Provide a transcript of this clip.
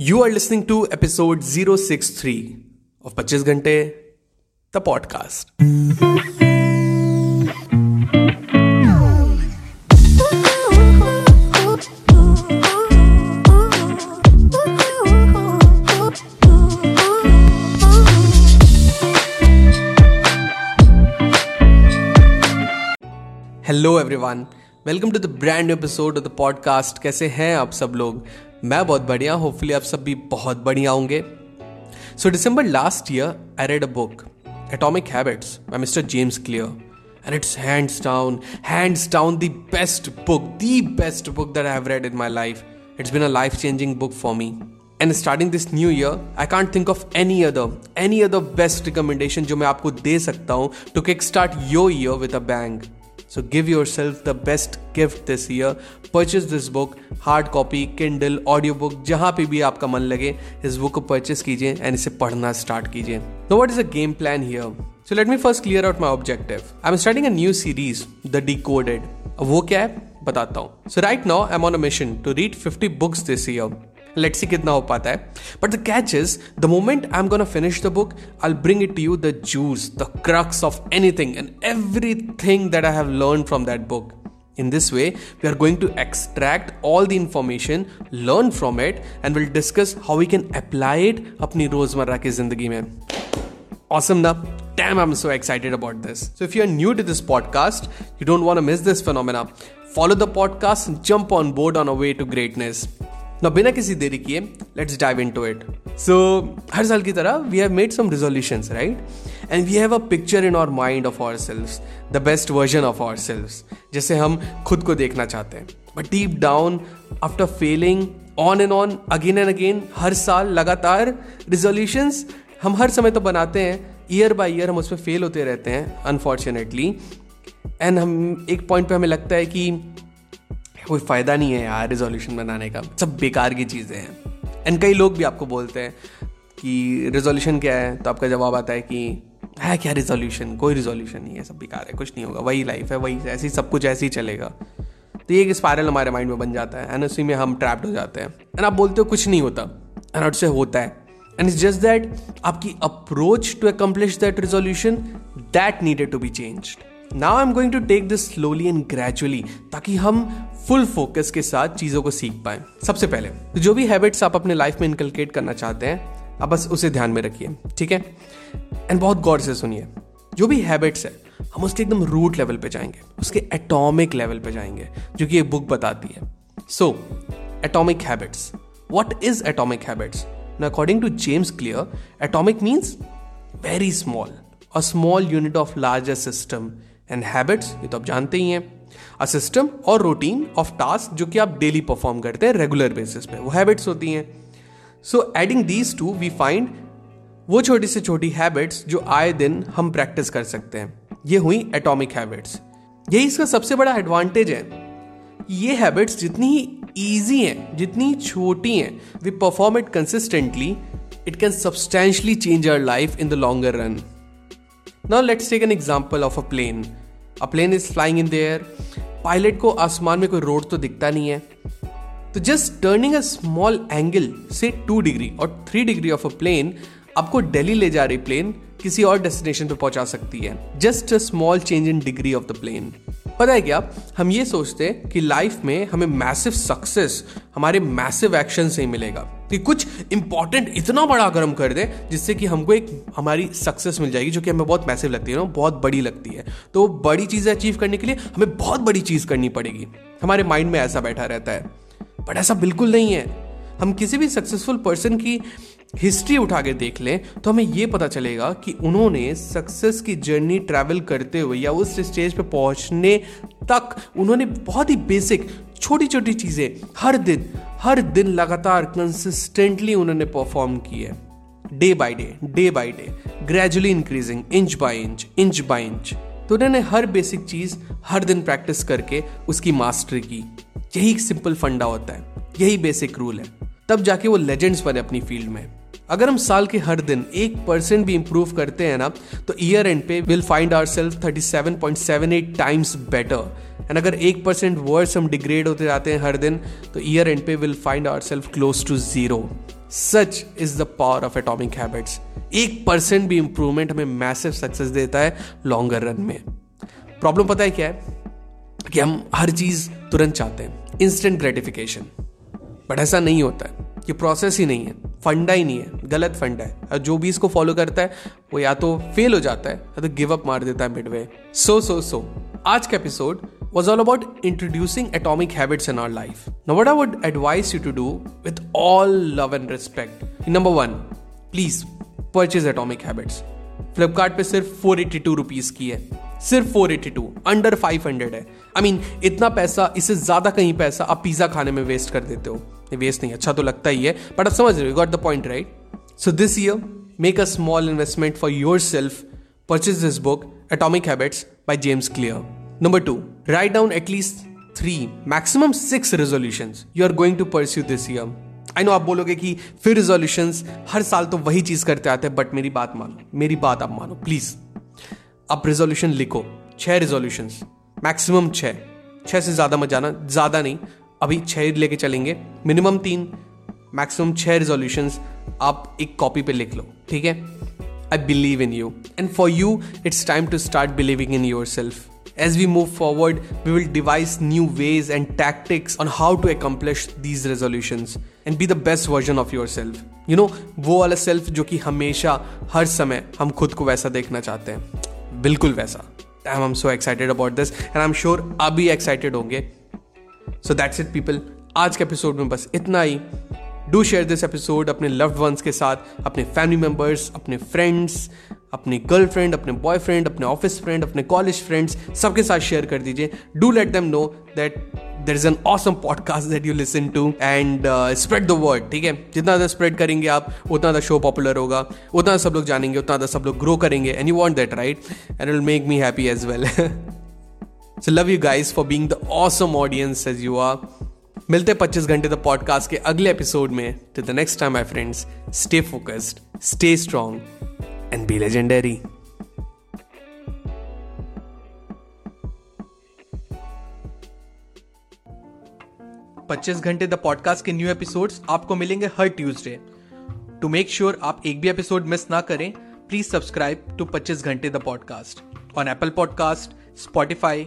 You are listening to episode 063 of 25 घंटे, the podcast. Hello everyone welcome to the brand new episode of the podcast कैसे हैं आप सब लोग? मैं बहुत बढ़िया होपफुली आप सब भी बहुत बढ़िया होंगे। So December last year I read a book Atomic Habits by mister James Clear and it's hands down hands down the best book the best book that I have read in my life it's been a life changing book for me and starting this new year I can't think of any other any other best recommendation जो मैं आपको दे सकता हूँ to kick start your year with a bang So give yourself the best gift this year. Purchase this book, hard copy Kindle audio book जहाँ पे भी आपका मन लगे इस बुक को परचेस कीजिए एंड इसे पढ़ना स्टार्ट कीजिए। Now what is a game plan here so let me first clear out my objective I am starting a new series the decoded वो क्या है? बताता हूँ। So right now I am on a mission to read fifty books this year let's see कितना हो पाता है but the catch is the moment I am gonna finish the book I bring it to you the juice the crux of anything and everything that I have learn from that book In this way, we are going to extract all the information, learn from it, and we'll discuss how we can apply it अपनी रोजमर्रा की जिंदगी में Awesome ना? Damn, I'm so excited about this. So if you're new to this podcast, you don't want to miss this phenomena. Follow the podcast and jump on board on a way to greatness. ना बिना किसी देरी किए let's dive into it so सो हर साल की तरह we have made some resolution right and we have a picture in our mind of our self the best version of our self जैसे हम खुद को देखना चाहते हैं. But deep down after failing on and on again and again हर साल लगातार resolutions हम हर समय तो बनाते हैं ईयर बाय ईयर हम उसमें फेल होते रहते हैं अनफॉर्चुनेटली एंड हम, एक पॉइंट पे हमें लगता है कि कोई फ़ायदा नहीं है यार रिजोल्यूशन बनाने का। सब बेकार की चीज़ें हैं। एंड कई लोग भी आपको बोलते हैं कि रिजोल्यूशन क्या है? तो आपका जवाब आता है कि है क्या रिजोल्यूशन कोई रिजोल्यूशन नहीं है, सब बेकार है, कुछ नहीं होगा। वही लाइफ है, वही ऐसे सब कुछ ऐसे ही चलेगा। तो ये एक स्पायरल हमारे माइंड में बन जाता है एंड उसी में हम ट्रैप्ड हो जाते हैं। एंड आप बोलते हो कुछ नहीं होता एंड उससे होता है। एंड इट्स जस्ट दैट आपकी approach to accomplish that resolution that needed to be changed now I am going to take this slowly and gradually ताकि हम फुल फोकस के साथ चीज़ों को सीख पाए। सबसे पहले तो जो भी हैबिट्स आप अपने लाइफ में इनकलकेट करना चाहते हैं, आप बस उसे ध्यान में रखिए, ठीक है? एंड बहुत गौर से सुनिए, जो भी हैबिट्स है, हम उसके एकदम रूट लेवल पे जाएँगे, उसके एटॉमिक लेवल पे जाएँगे, जो कि ये बुक बताती है। So Atomic Habits what is Atomic Habits according to James Clear atomic means very small a small unit of larger system and habits ये तो आप जानते ही हैं अ सिस्टम और रूटीन ऑफ़ टास्क जो कि आप डेली परफॉर्म करते हैं रेगुलर बेसिस पे, वो हैबिट्स होती हैं। So adding these to we find वो छोटी से छोटी हैबिट्स जो आए दिन हम प्रैक्टिस कर सकते हैं। ये हुई एटॉमिक हैबिट्स यही इसका सबसे बड़ा एडवांटेज है। ये हैबिट्स जितनी ही ईजी हैं, जितनी छोटी हैं we perform it consistently it can substantially change our life in the longer run now let's take an example of a plane a plane is flying in there pilot को आसमान में कोई रोड तो दिखता नहीं है। तो just turning a small angle से टू डिग्री और three degree of a plane आपको दिल्ली ले जा रही प्लेन किसी और डेस्टिनेशन पे पहुँचा सकती है। Just a small change in degree of the plane पता है क्या? हम ये सोचते हैं कि लाइफ में हमें मैसिव सक्सेस हमारे मैसिव एक्शन से ही मिलेगा। कि कुछ इंपॉर्टेंट इतना बड़ा गर्म कर दे, जिससे कि हमको एक हमारी सक्सेस मिल जाएगी, जो कि हमें बहुत मैसिव लगती है ना बहुत बड़ी लगती है। तो बड़ी चीज़ें अचीव करने के लिए हमें बहुत बड़ी चीज़ करनी पड़ेगी। हमारे माइंड में ऐसा बैठा रहता है। बट ऐसा बिल्कुल नहीं है। हम किसी भी सक्सेसफुल पर्सन की हिस्ट्री उठा के देख लें तो हमें यह पता चलेगा कि उन्होंने सक्सेस की जर्नी ट्रैवल करते हुए या उस स्टेज पे पहुँचने तक उन्होंने बहुत ही बेसिक छोटी छोटी चीज़ें, हर दिन हर दिन लगातार कंसिस्टेंटली उन्होंने परफॉर्म की है। Day by day day by day gradually increasing inch by inch inch by inch तो उन्होंने हर बेसिक चीज़, हर दिन प्रैक्टिस करके उसकी मास्टरी की। यही एक सिंपल फंडा होता है, यही बेसिक रूल है। तब जाके वो लेजेंड्स बने अपनी फ़ील्ड में। अगर हम साल के हर दिन एक परसेंट भी इंप्रूव करते हैं ना तो ईयर एंड पे will find our self thirty seven point seven eight times better and अगर एक परसेंट वर्ड्स हम डिग्रेड होते जाते हैं हर दिन तो ईयर एंड पे will find our self close to zero such is the power of Atomic Habits एक परसेंट भी इंप्रूवमेंट हमें मैसिव सक्सेस देता है लॉन्गर रन में. प्रॉब्लम पता है क्या है? कि हम हर चीज़ तुरंत चाहते हैं. इंस्टेंट ग्रेटिफिकेशन बट ऐसा नहीं होता है. ये प्रोसेस ही नहीं है. फंडा ही नहीं है गलत फंडा है और जो भी इसको फॉलो करता है वो या तो फेल हो जाता है या तो गिव अप मार देता है मिडवे सो सो सो आज का episode was all about introducing atomic habits in our life. Now, what I would advise you to do with all love and respect. Number one, please purchase atomic habits. Flipkart पे सिर्फ़ four eighty two rupees की है सिर्फ़ four eighty two under five hundred है I I mean mean, इतना पैसा इससे ज़्यादा कहीं पैसा आप पिज्जा खाने में वेस्ट कर देते हो वेस्ट नहीं अच्छा तो लगता ही है बट आप समझ रहे हो got the point right so this year make a small investment for your self purchase this book Atomic Habits by James Clear number two write down at least three maximum six resolution you are going to pursue this year I know आप बोलोगे कि फिर resolution हर साल तो वही चीज़ करते आते हैं बट मेरी बात मानो, मेरी बात आप मानो प्लीज़ आप रेजोल्यूशन लिखो, छह रेजोल्यूशन मैक्सिमम छह. छह से ज़्यादा मत जाना, ज़्यादा नहीं अभी छह लेके चलेंगे। मिनिमम तीन मैक्सिमम छह रिजोल्यूशन आप एक कॉपी पे लिख लो ठीक है? I believe in you and for you it's time to start believing in your self As we move forward, we will devise new ways and tactics on how to accomplish these resolutions and be the best version of yourself. You know, वो वाला self जो कि हमेशा हर समय हम खुद को वैसा देखना चाहते हैं। बिल्कुल वैसा। I am so excited about this and I am sure अभी एक्साइटेड होंगे। सो दैट्स इट पीपल आज के एपिसोड में बस इतना ही। डू शेयर दिस एपिसोड अपने लव्ड वंस के साथ, अपने फैमिली मेंबर्स अपने फ्रेंड्स अपनी गर्लफ्रेंड अपने बॉयफ्रेंड अपने ऑफ़िस फ्रेंड अपने कॉलेज फ्रेंड्स सबके साथ शेयर कर दीजिए। Do let them know that there is an awesome podcast that you listen to and spread the word ठीक है? जितना ज़्यादा स्प्रेड करेंगे आप, उतना ज़्यादा शो पॉपुलर होगा। उतना सब लोग जानेंगे, उतना ज़्यादा सब लोग ग्रो करेंगे। And you want that right and will make me happy as well so love you guys for being the awesome audience as you are मिलते 25 घंटे द पॉडकास्ट के अगले एपिसोड में. To the next time my friends stay focused stay strong and be legendary पच्चीस घंटे the podcast के new episodes आपको मिलेंगे हर ट्यूसडे टू मेक श्योर आप एक भी एपिसोड मिस ना करें प्लीज़ सब्सक्राइब टू पच्चीस घंटे the podcast on Apple podcast Spotify